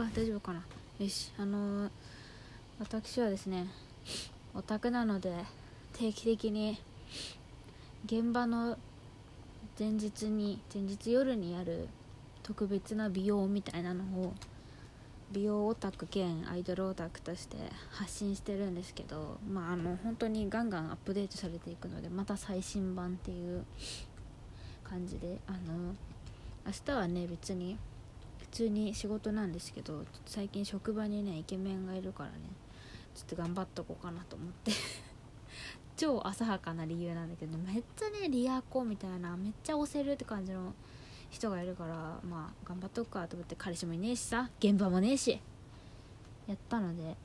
あ大丈夫かな。よし。あのー私はですねオタクなので定期的に現場の前日に前日夜にやる特別な美容みたいなのを美容オタク兼アイドルオタクとして発信してるんですけどまああの本当にガンガンアップデートされていくのでまた最新版っていう感じであの明日はね別に普通に仕事なんですけど最近職場にねイケメンがいるからねちょっと頑張っとこうかなと思って。超浅はかな理由なんだけどめっちゃねリアコみたいなめっちゃ押せるって感じの人がいるからまあ頑張っとくかと思って彼氏もいねえしさ現場もねえしやったので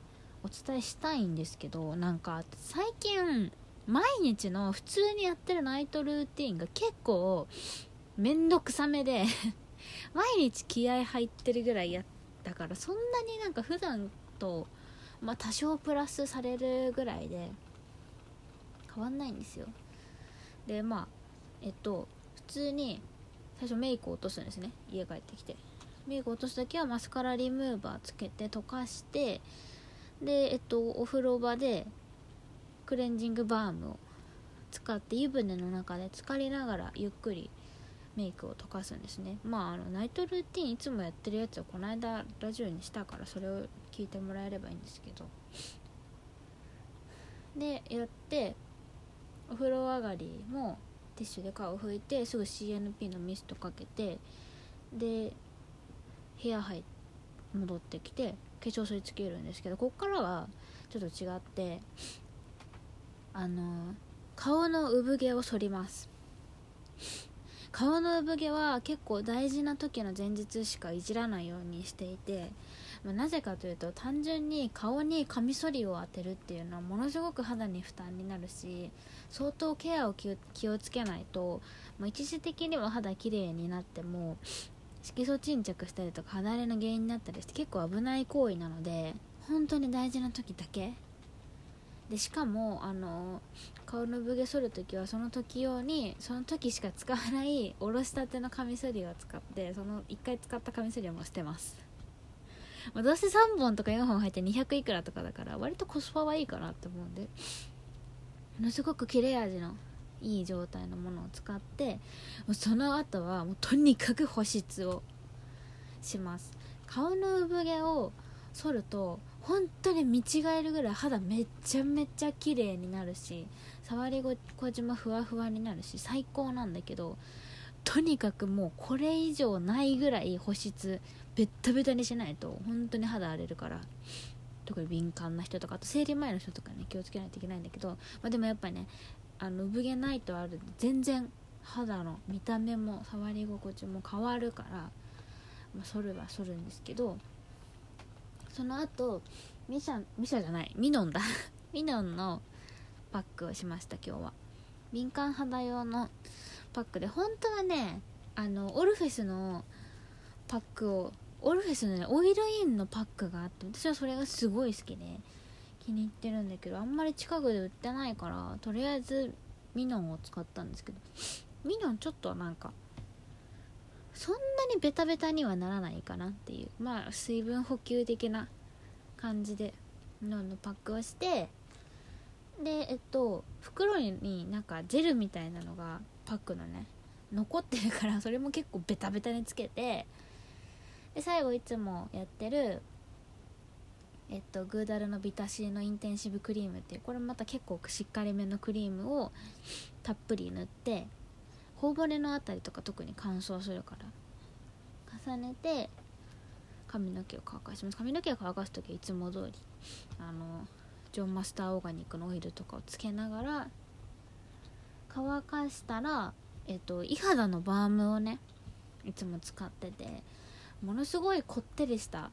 お伝えしたいんですけどなんか最近毎日の普通にやってるナイトルーティンが結構めんどくさめで毎日気合入ってるぐらいやったからそんなになんか普段とまあ多少プラスされるぐらいで変わんないんですよ。でまあえっと普通に最初メイク落とすんですね。家帰ってきて。メイク落とす時はマスカラリムーバーつけて溶かしてでえっとお風呂場でクレンジングバームを使って湯船の中で浸かりながらゆっくりメイクを溶かすんですね。まああのナイトルーティンいつもやってるやつをこの間ラジオにしたからそれを聞いてもらえればいいんですけど。でやってお風呂上がりもティッシュで顔拭いてすぐ CNP のミストかけてで部屋入っ戻ってきて化粧水つけるんですけどこっからはちょっと違ってあの顔の産毛を剃ります。顔の産毛は結構大事な時の前日しかいじらないようにしていて、まあ、なぜかというと単純に顔にカミソリを当てるっていうのはものすごく肌に負担になるし相当ケアを気をつけないと、まあ、一時的には肌綺麗になっても色素沈着したりとか肌荒れの原因になったりして結構危ない行為なので本当に大事な時だけでしかもあの顔の産毛剃る時はその時用にその時しか使わないおろしたてのカミソリを使ってその1回使ったカミソリをもう捨てます。まあどうせ3本とか4本入って200いくらとかだから割とコスパはいいかなって思うんで。ものすごく切れ味のいい状態のものを使ってその後はもうとにかく保湿をします。顔の産毛を剃ると本当に見違えるぐらい肌めちゃめちゃ綺麗になるし触り心地もふわふわになるし最高なんだけどとにかくもうこれ以上ないぐらい保湿ベッタベタにしないと本当に肌荒れるから特に敏感な人とかあと生理前の人とかね気をつけないといけないんだけど、まあ、でもやっぱねあの産毛ないとある全然肌の見た目も触り心地も変わるから、まあ、剃るは剃るんですけどその後ミシャミシャじゃないミノンだ。ミノンのパックをしました今日は。敏感肌用のパックで本当はねあのオルビスのパックをオルビスのねオイルインのパックがあって私はそれがすごい好きで気に入ってるんだけどあんまり近くで売ってないからとりあえずミノンを使ったんですけどミノンちょっとなんかそんなにベタベタにはならないかなっていう。まあ水分補給的な感じでミノンのパックをして。でえっと袋になんかジェルみたいなのがパックのね残ってるからそれも結構ベタベタにつけて。で最後いつもやってるえっとグーダルのビタ C のインテンシブクリームっていうこれまた結構しっかりめのクリームをたっぷり塗って頬骨の辺りとか特に乾燥するから重ねて髪の毛を乾かします髪の毛を乾かす時はいつも通りあのジョンマスターオーガニックのオイルとかをつけながら乾かしたらえっと伊肌のバームをねいつも使っててものすごいこってりした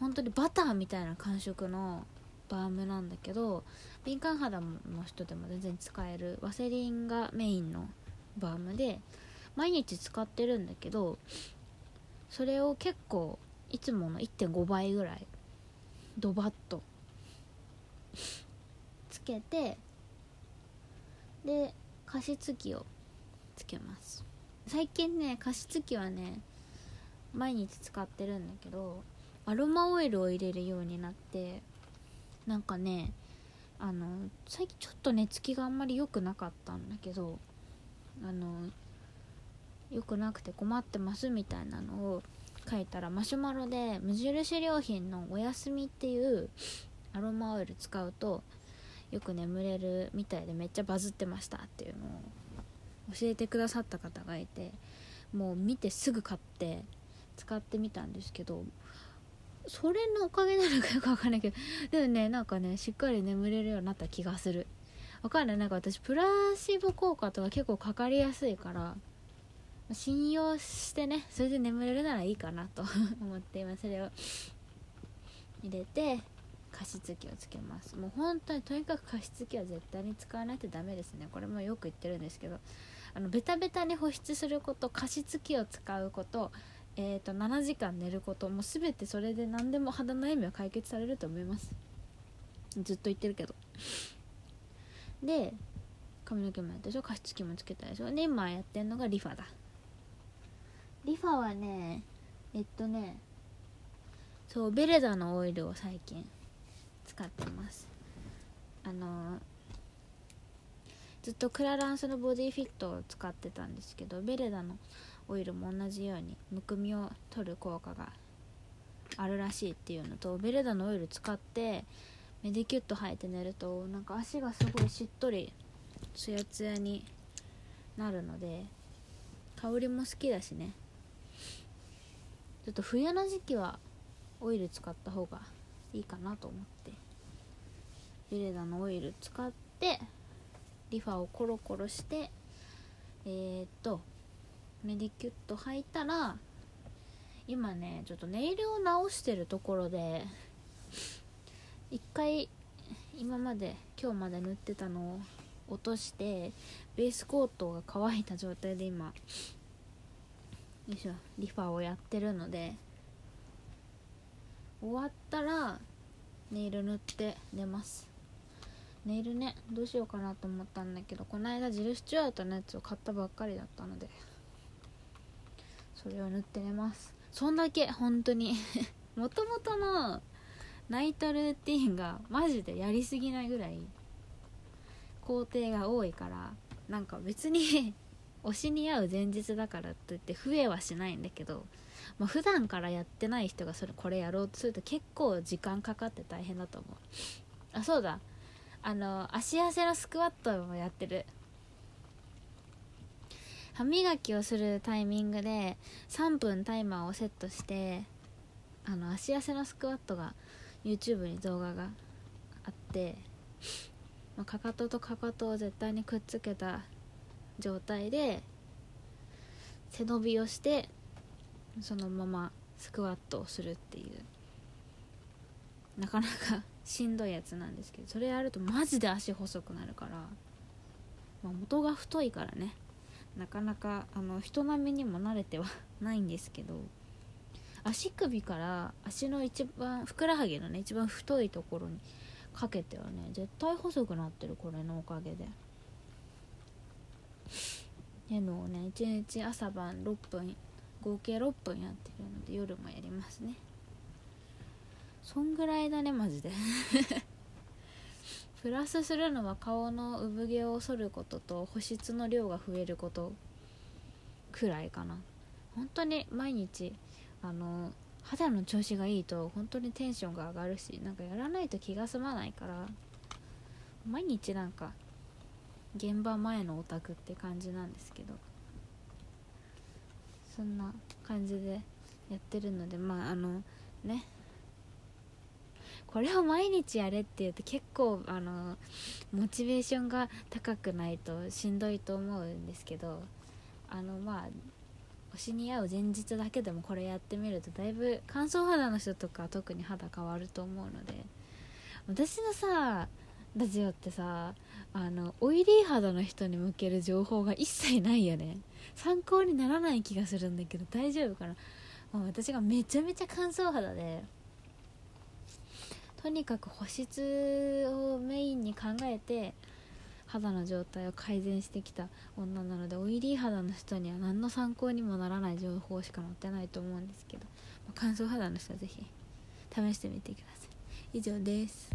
本当にバターみたいな感触のバームなんだけど敏感肌の人でも全然使えるワセリンがメインのバームで毎日使ってるんだけどそれを結構いつもの1.5倍ぐらいドバッとつけてで加湿器をつけます。最近ね加湿器はね毎日使ってるんだけどアロマオイルを入れるようになってなんかねあの最近ちょっと寝つきがあんまり良くなかったんだけどあの良くなくて困ってますみたいなのを書いたらマシュマロで無印良品のおやすみっていうアロマオイル使うとよく眠れるみたいでめっちゃバズってましたっていうのを教えてくださった方がいてもう見てすぐ買って使ってみたんですけどそれのおかげなのかよくわかんないけどでもねなんかねしっかり眠れるようになった気がする。わかんない。なんか私プラシーボ効果とか結構かかりやすいから信用してねそれで眠れるならいいかなと 思って今それを入れて加湿器をつけます。もう本当にとにかく加湿器は絶対に使わないとダメですね。これもよく言ってるんですけどあのベタベタに保湿すること加湿器を使うことえーと、7時間寝ることもう全てそれで何でも肌の悩みは解決されると思います。ずっと言ってるけど。で髪の毛もやったでしょ？加湿器もつけたでしょ？で今やってんのがリファだ。リファはねえっとねそうベレダのオイルを最近使ってます。あのずっとクラランスのボディフィットを使ってたんですけどベレダのオイルも同じようにむくみを取る効果があるらしいっていうのとベレダのオイル使ってメディキュット履いて寝るとなんか足がすごいしっとりツヤツヤになるので香りも好きだしね。ちょっと冬の時期はオイル使った方がいいかなと思って。ベレダのオイル使ってリファをコロコロしてえー、っとメディキュット履いたら今ねちょっとネイルを直してるところで一回今まで今日まで塗ってたのを落としてベースコートが乾いた状態で今よいしょリファをやってるので終わったらネイル塗って寝ます。ネイルねどうしようかなと思ったんだけどこの間ジル・スチュアートのやつを買ったばっかりだったのでそれを塗って寝ます。そんだけ本当に。もともとのナイトルーティンがマジでやりすぎないぐらい工程が多いからなんか別に 推しに合う前日だからといって増えはしないんだけど、まあ、普段からやってない人がそれこれやろうとすると結構時間かかって大変だと思う。あそうだ。あの足汗のスクワットもやってる。歯磨きをするタイミングで3分タイマーをセットしてあの足汗のスクワットが YouTube に動画があって、まあ、かかととかかとを絶対にくっつけた状態で背伸びをしてそのままスクワットをするっていう。なかなか しんどいやつなんですけどそれやるとマジで足細くなるから、まあ、元が太いからね。なかなかあの人並みにも慣れてはないんですけど。足首から足の一番ふくらはぎのね一番太いところにかけてはね絶対細くなってるこれのおかげで。ってのをね1日朝晩6分合計6分やってるので夜もやりますね。そんぐらいだねマジで。プラスするのは顔の産毛を剃ることと保湿の量が増えることくらいかな。本当に毎日あの肌の調子がいいと本当にテンションが上がるしなんかやらないと気が済まないから毎日なんか現場前のオタクって感じなんですけどそんな感じでやってるのでまああのね。これを毎日やれって言うと結構あのモチベーションが高くないとしんどいと思うんですけどあのまあ推しに合う前日だけでもこれやってみるとだいぶ乾燥肌の人とか特に肌変わると思うので私のさラジオってさあのオイリー肌の人に向ける情報が一切ないよね。参考にならない気がするんだけど大丈夫かな？もう私がめちゃめちゃ乾燥肌でとにかく保湿をメインに考えて肌の状態を改善してきた女なのでオイリー肌の人には何の参考にもならない情報しか載ってないと思うんですけど、ま、乾燥肌の人は是非試してみてください。以上です。